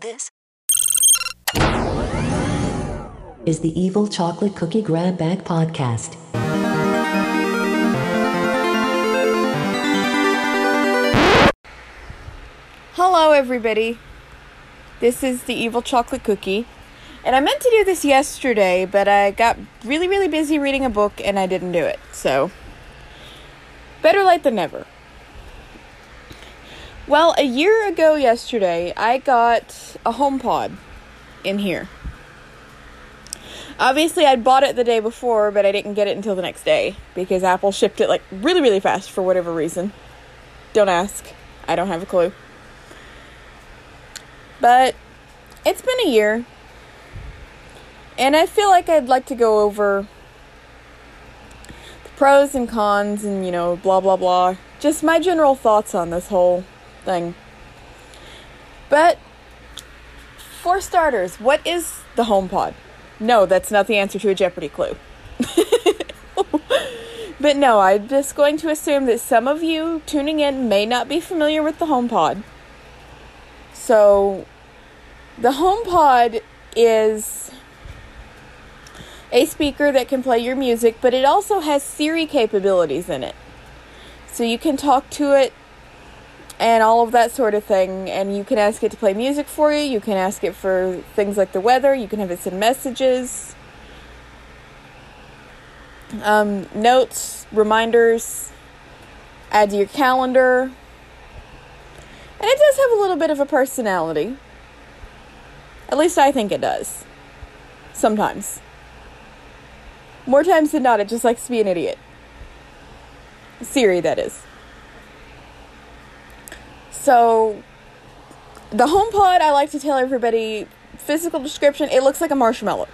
This is the Evil Chocolate Cookie Grab Bag Podcast. Hello, everybody. This is the Evil Chocolate Cookie. And I meant to do this yesterday, but I got really, really busy reading a book and I didn't do it. So, better late than never. Well, a year ago yesterday, I got a HomePod in here. Obviously, I'd bought it the day before, but I didn't get it until the next day because Apple shipped it like really, really fast for whatever reason. Don't ask. I don't have a clue. But it's been a year. And I feel like I'd like to go over the pros and cons and, you know, blah, blah, blah. Just my general thoughts on this whole thing. But for starters, what is the HomePod? No, that's not the answer to a Jeopardy clue. but no, I'm just going to assume that some of you tuning in may not be familiar with the HomePod. So, the HomePod is a speaker that can play your music, but it also has Siri capabilities in it. So you can talk to it and all of that sort of thing. And you can ask it to play music for you, you can ask it for things like the weather, you can have it send messages, um, notes, reminders, add to your calendar. And it does have a little bit of a personality. At least I think it does. Sometimes. More times than not, it just likes to be an idiot. Siri, that is. So, the HomePod, I like to tell everybody physical description it looks like a marshmallow.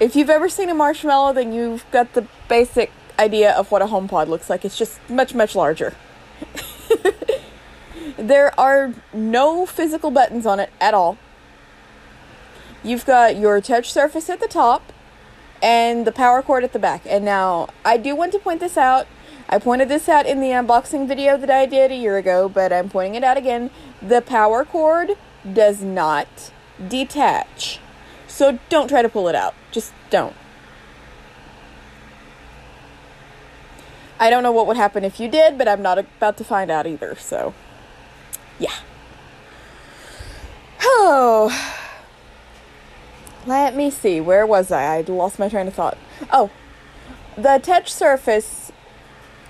If you've ever seen a marshmallow, then you've got the basic idea of what a HomePod looks like. It's just much, much larger. there are no physical buttons on it at all. You've got your touch surface at the top and the power cord at the back. And now, I do want to point this out. I pointed this out in the unboxing video that I did a year ago, but I'm pointing it out again. The power cord does not detach. So don't try to pull it out. Just don't. I don't know what would happen if you did, but I'm not about to find out either. So, yeah. Oh. Let me see. Where was I? I lost my train of thought. Oh. The touch surface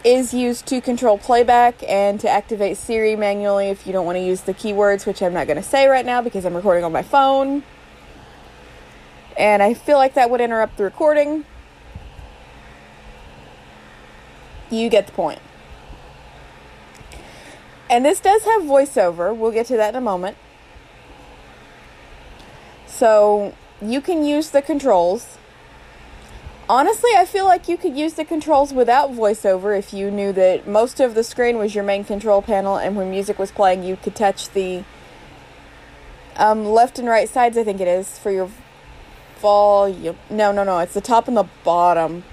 is used to control playback and to activate Siri manually if you don't want to use the keywords, which I'm not going to say right now because I'm recording on my phone. And I feel like that would interrupt the recording. You get the point. And this does have voiceover. We'll get to that in a moment. So you can use the controls. Honestly, I feel like you could use the controls without voiceover if you knew that most of the screen was your main control panel, and when music was playing, you could touch the um, left and right sides, I think it is, for your volume. No, no, no, it's the top and the bottom.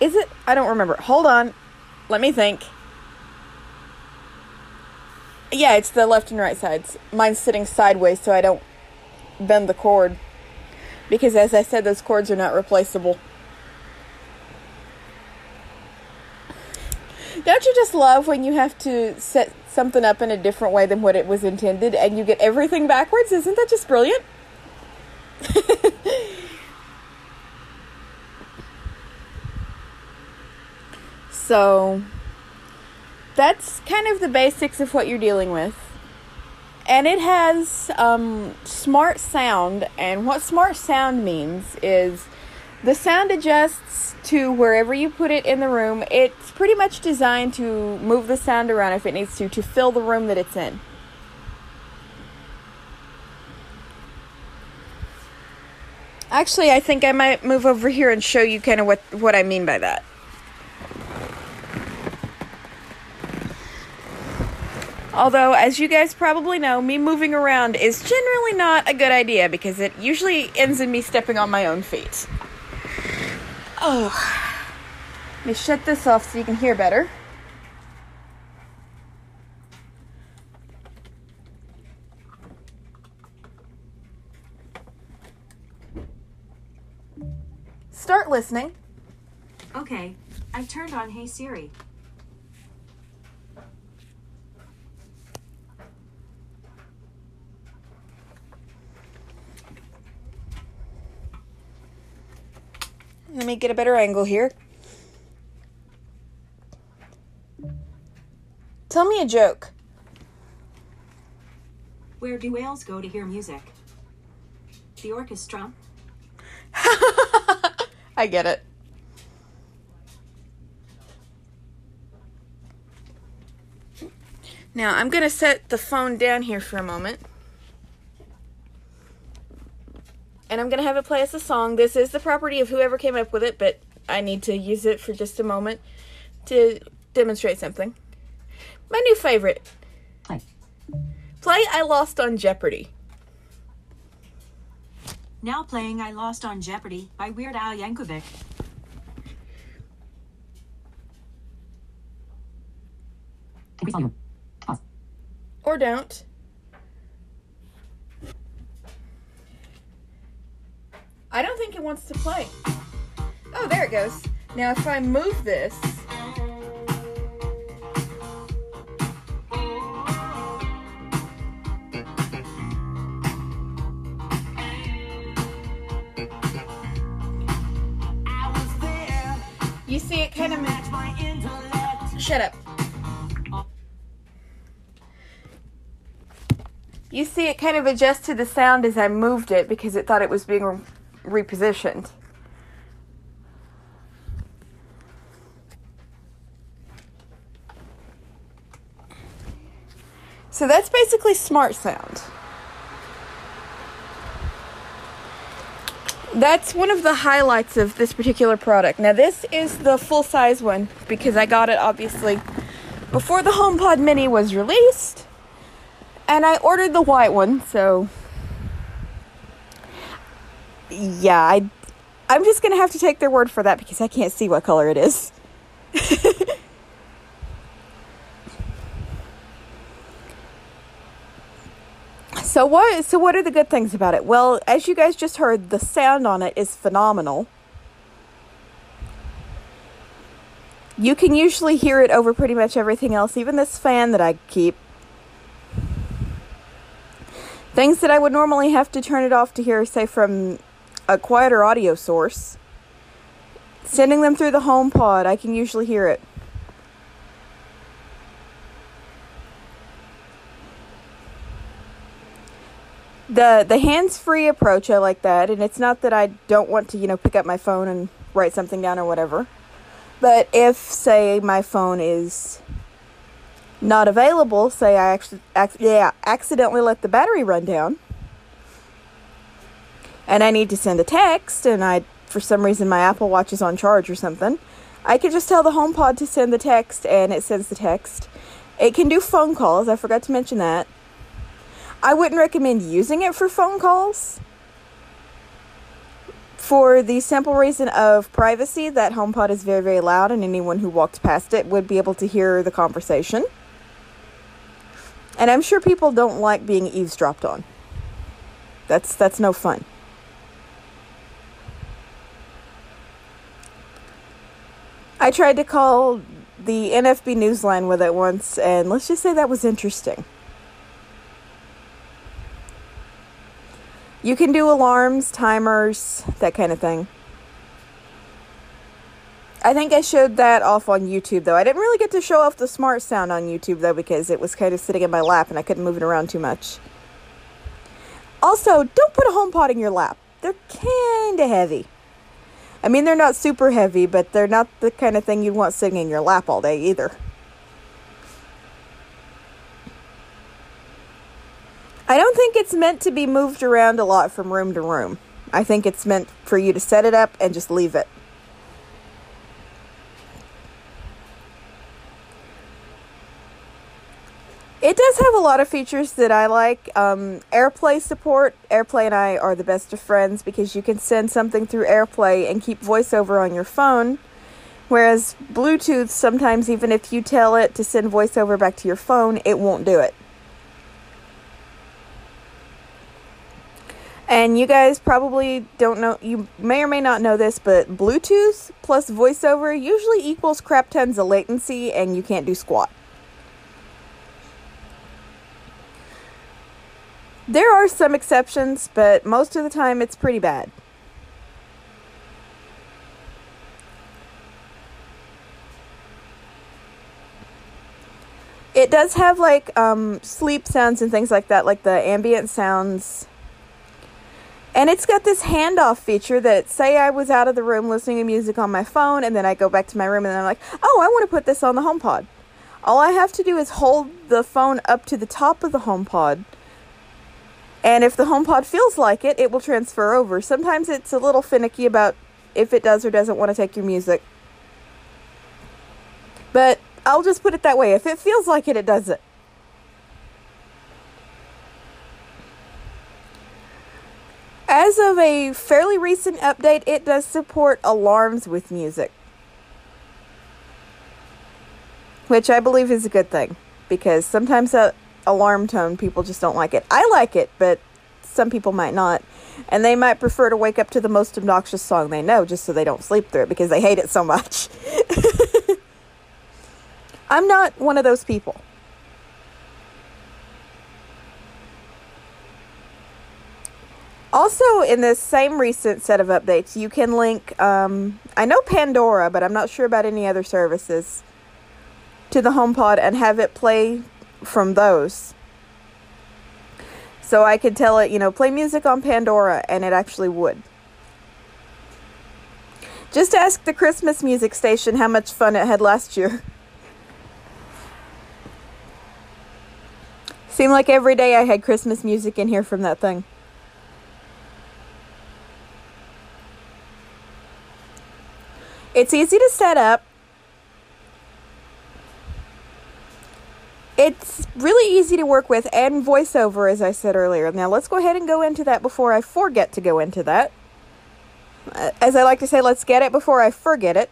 Is it? I don't remember. Hold on. Let me think. Yeah, it's the left and right sides. Mine's sitting sideways so I don't bend the cord. Because as I said, those cords are not replaceable. Don't you just love when you have to set something up in a different way than what it was intended and you get everything backwards? Isn't that just brilliant? so, that's kind of the basics of what you're dealing with and it has um, smart sound. And what smart sound means is the sound adjusts to wherever you put it in the room. It's pretty much designed to move the sound around if it needs to, to fill the room that it's in. Actually, I think I might move over here and show you kind of what, what I mean by that. Although, as you guys probably know, me moving around is generally not a good idea because it usually ends in me stepping on my own feet. Oh. Let me shut this off so you can hear better. Start listening. Okay, I've turned on Hey Siri. Me get a better angle here. Tell me a joke. Where do whales go to hear music? The orchestra. I get it. Now I'm going to set the phone down here for a moment. And I'm going to have it play us a song. This is the property of whoever came up with it, but I need to use it for just a moment to demonstrate something. My new favorite. Play. Play I Lost on Jeopardy. Now playing I Lost on Jeopardy by Weird Al Yankovic. Increase volume. Pause. Or don't. Wants to play. Oh, there it goes. Now, if I move this, you see it kind of. Shut up. You see it kind of adjusted the sound as I moved it because it thought it was being repositioned. So that's basically smart sound. That's one of the highlights of this particular product. Now, this is the full size one because I got it obviously before the HomePod Mini was released. And I ordered the white one, so yeah, I I'm just going to have to take their word for that because I can't see what color it is. so what so what are the good things about it? Well, as you guys just heard, the sound on it is phenomenal. You can usually hear it over pretty much everything else, even this fan that I keep. Things that I would normally have to turn it off to hear, say, from a quieter audio source. Sending them through the HomePod, I can usually hear it. The the hands-free approach I like that and it's not that I don't want to, you know, pick up my phone and write something down or whatever. But if say my phone is not available, say I actually ac- yeah, accidentally let the battery run down and I need to send a text and I for some reason my Apple Watch is on charge or something, I can just tell the HomePod to send the text and it sends the text. It can do phone calls, I forgot to mention that. I wouldn't recommend using it for phone calls. For the simple reason of privacy, that HomePod is very, very loud, and anyone who walked past it would be able to hear the conversation. And I'm sure people don't like being eavesdropped on. That's that's no fun. I tried to call the NFB Newsline with it once, and let's just say that was interesting. You can do alarms, timers, that kind of thing. I think I showed that off on YouTube though. I didn't really get to show off the smart sound on YouTube though because it was kind of sitting in my lap and I couldn't move it around too much. Also, don't put a HomePod in your lap. They're kind of heavy. I mean, they're not super heavy, but they're not the kind of thing you'd want sitting in your lap all day either. I don't think it's meant to be moved around a lot from room to room. I think it's meant for you to set it up and just leave it. It does have a lot of features that I like. Um, AirPlay support. AirPlay and I are the best of friends because you can send something through AirPlay and keep voiceover on your phone. Whereas Bluetooth, sometimes even if you tell it to send voiceover back to your phone, it won't do it. And you guys probably don't know, you may or may not know this, but Bluetooth plus voiceover usually equals crap tons of latency and you can't do squat. There are some exceptions, but most of the time it's pretty bad. It does have like um, sleep sounds and things like that, like the ambient sounds. And it's got this handoff feature that, say, I was out of the room listening to music on my phone, and then I go back to my room and I'm like, oh, I want to put this on the HomePod. All I have to do is hold the phone up to the top of the HomePod. And if the HomePod feels like it, it will transfer over. Sometimes it's a little finicky about if it does or doesn't want to take your music. But I'll just put it that way. If it feels like it, it does it. As of a fairly recent update, it does support alarms with music. Which I believe is a good thing because sometimes that alarm tone people just don't like it. I like it, but some people might not. And they might prefer to wake up to the most obnoxious song they know just so they don't sleep through it because they hate it so much. I'm not one of those people. Also, in this same recent set of updates, you can link, um, I know Pandora, but I'm not sure about any other services, to the HomePod and have it play from those. So I could tell it, you know, play music on Pandora, and it actually would. Just ask the Christmas music station how much fun it had last year. Seemed like every day I had Christmas music in here from that thing. It's easy to set up. It's really easy to work with and voiceover, as I said earlier. Now, let's go ahead and go into that before I forget to go into that. Uh, as I like to say, let's get it before I forget it.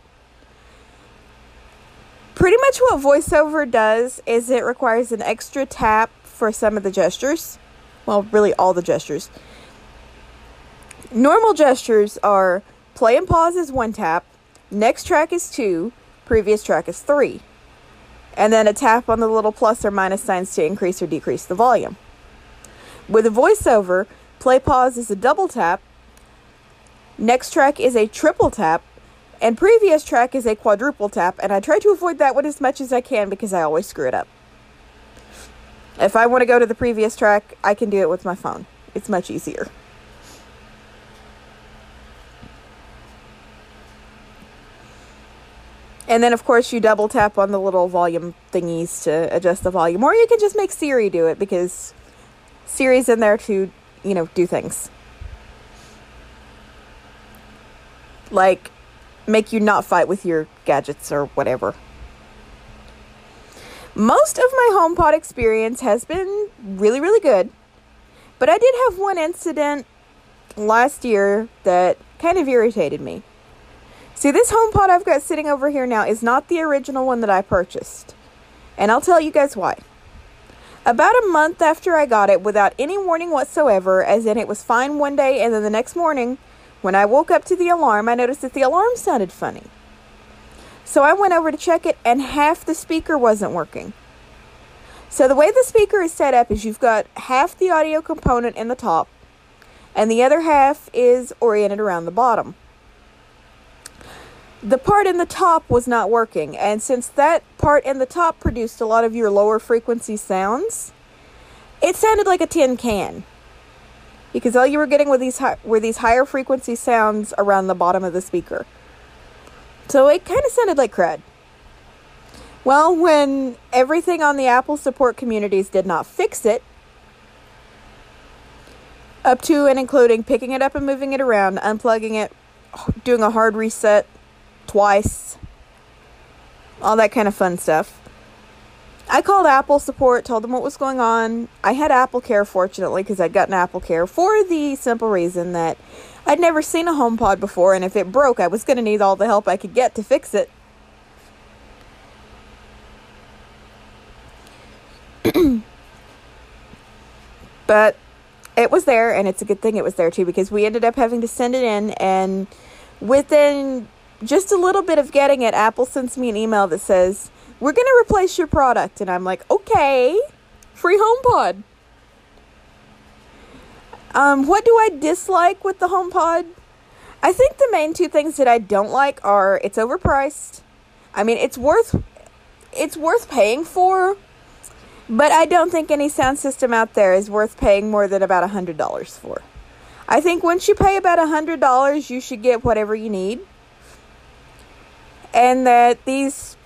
Pretty much what voiceover does is it requires an extra tap for some of the gestures. Well, really, all the gestures. Normal gestures are play and pause is one tap, next track is two, previous track is three. And then a tap on the little plus or minus signs to increase or decrease the volume. With a voiceover, play pause is a double tap, next track is a triple tap, and previous track is a quadruple tap. And I try to avoid that one as much as I can because I always screw it up. If I want to go to the previous track, I can do it with my phone. It's much easier. And then, of course, you double tap on the little volume thingies to adjust the volume. Or you can just make Siri do it because Siri's in there to, you know, do things. Like make you not fight with your gadgets or whatever. Most of my HomePod experience has been really, really good. But I did have one incident last year that kind of irritated me. See, this HomePod I've got sitting over here now is not the original one that I purchased. And I'll tell you guys why. About a month after I got it, without any warning whatsoever, as in it was fine one day and then the next morning, when I woke up to the alarm, I noticed that the alarm sounded funny. So I went over to check it, and half the speaker wasn't working. So the way the speaker is set up is you've got half the audio component in the top, and the other half is oriented around the bottom the part in the top was not working. And since that part in the top produced a lot of your lower frequency sounds, it sounded like a tin can. Because all you were getting were these, high, were these higher frequency sounds around the bottom of the speaker. So it kind of sounded like crud. Well, when everything on the Apple support communities did not fix it, up to and including picking it up and moving it around, unplugging it, doing a hard reset, twice, all that kind of fun stuff. I called Apple support, told them what was going on. I had AppleCare, fortunately, because I'd gotten AppleCare for the simple reason that I'd never seen a HomePod before, and if it broke, I was going to need all the help I could get to fix it. but it was there, and it's a good thing it was there too because we ended up having to send it in, and within just a little bit of getting it, Apple sends me an email that says, We're going to replace your product. And I'm like, Okay, free HomePod. Um, what do I dislike with the HomePod? I think the main two things that I don't like are it's overpriced. I mean, it's worth it's worth paying for, but I don't think any sound system out there is worth paying more than about a $100 for. I think once you pay about a $100, you should get whatever you need. And that these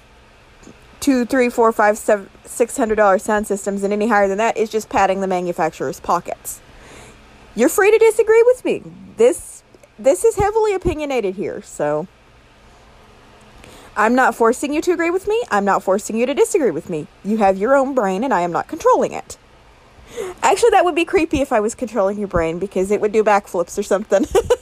two, three, four, five, seven, six hundred dollar sound systems and any higher than that is just padding the manufacturer's pockets. You're free to disagree with me. This this is heavily opinionated here, so I'm not forcing you to agree with me. I'm not forcing you to disagree with me. You have your own brain and I am not controlling it. Actually, that would be creepy if I was controlling your brain because it would do backflips or something.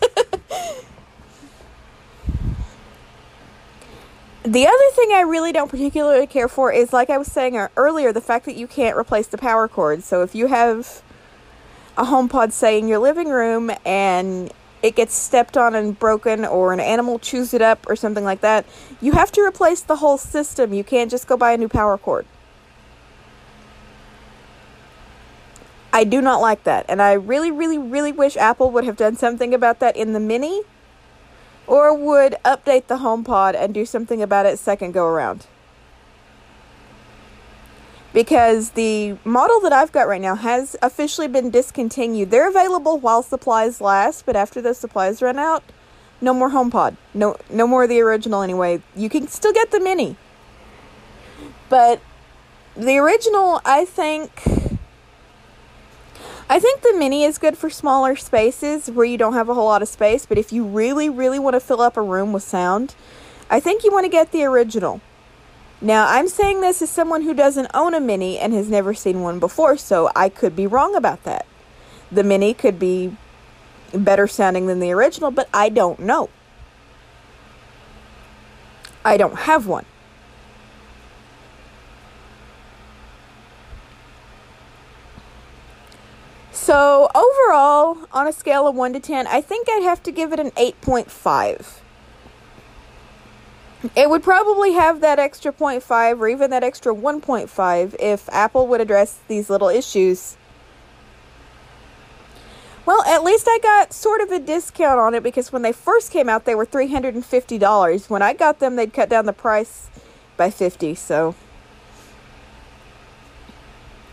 the other thing I really don't particularly care for is, like I was saying uh, earlier, the fact that you can't replace the power cord. So if you have a HomePod, say, in your living room and it gets stepped on and broken or an animal chews it up or something like that, you have to replace the whole system. You can't just go buy a new power cord. I do not like that. And I really, really, really wish Apple would have done something about that in the Mini or would update the HomePod and do something about it second go around. Because the model that I've got right now has officially been discontinued. They're available while supplies last, but after those supplies run out, no more HomePod. No no more of the original anyway. You can still get the mini. But the original, I think I think the mini is good for smaller spaces where you don't have a whole lot of space, but if you really, really want to fill up a room with sound, I think you want to get the original. Now, I'm saying this as someone who doesn't own a mini and has never seen one before, so I could be wrong about that. The mini could be better sounding than the original, but I don't know. I don't have one. So, overall, on a scale of 1 to 10, I think I'd have to give it an 8.5. It would probably have that extra 0.5 or even that extra 1.5 if Apple would address these little issues. Well, at least I got sort of a discount on it because when they first came out, they were $350. When I got them, they'd cut down the price by 50, so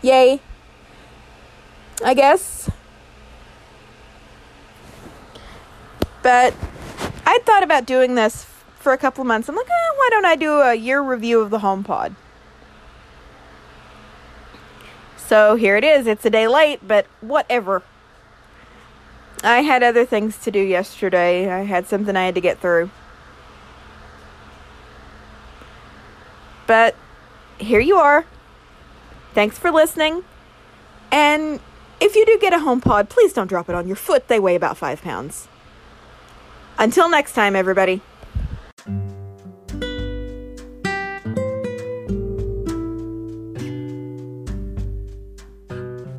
yay. I guess. But I thought about doing this for a couple of months. I'm like, oh, why don't I do a year review of the HomePod? So here it is. It's a day late, but whatever. I had other things to do yesterday. I had something I had to get through. But here you are. Thanks for listening. And if you do get a HomePod, please don't drop it on your foot. They weigh about five pounds. Until next time, everybody.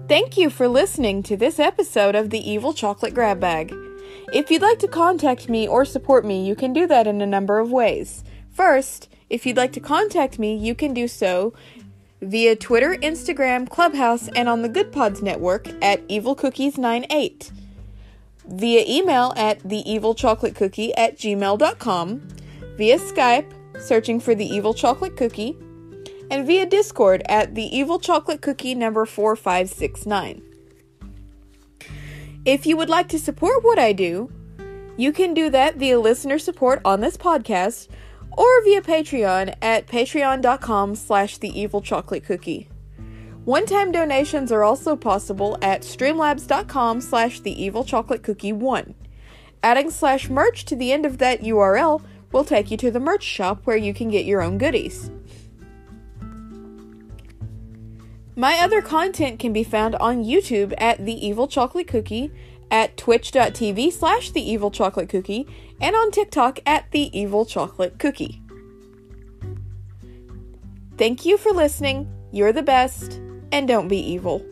Thank you for listening to this episode of the Evil Chocolate Grab Bag. If you'd like to contact me or support me, you can do that in a number of ways. First, if you'd like to contact me, you can do so via Twitter, Instagram, Clubhouse, and on the Goodpods network at evilcookies98, via email at theevilchocolatecookie at gmail.com, via Skype, searching for the Evil Chocolate Cookie, and via Discord at the Evil Chocolate Cookie number 4569. If you would like to support what I do, you can do that via listener support on this podcast or via Patreon at patreon.com slash the evil chocolate cookie. One-time donations are also possible at streamlabs.com slash the evil chocolate cookie 1. Adding slash merch to the end of that URL will take you to the merch shop where you can get your own goodies. My other content can be found on YouTube at The Evil Chocolate Cookie, at twitch.tv slash The Evil Chocolate Cookie, and on TikTok at The Evil Chocolate Cookie. Thank you for listening. You're the best, and don't be evil.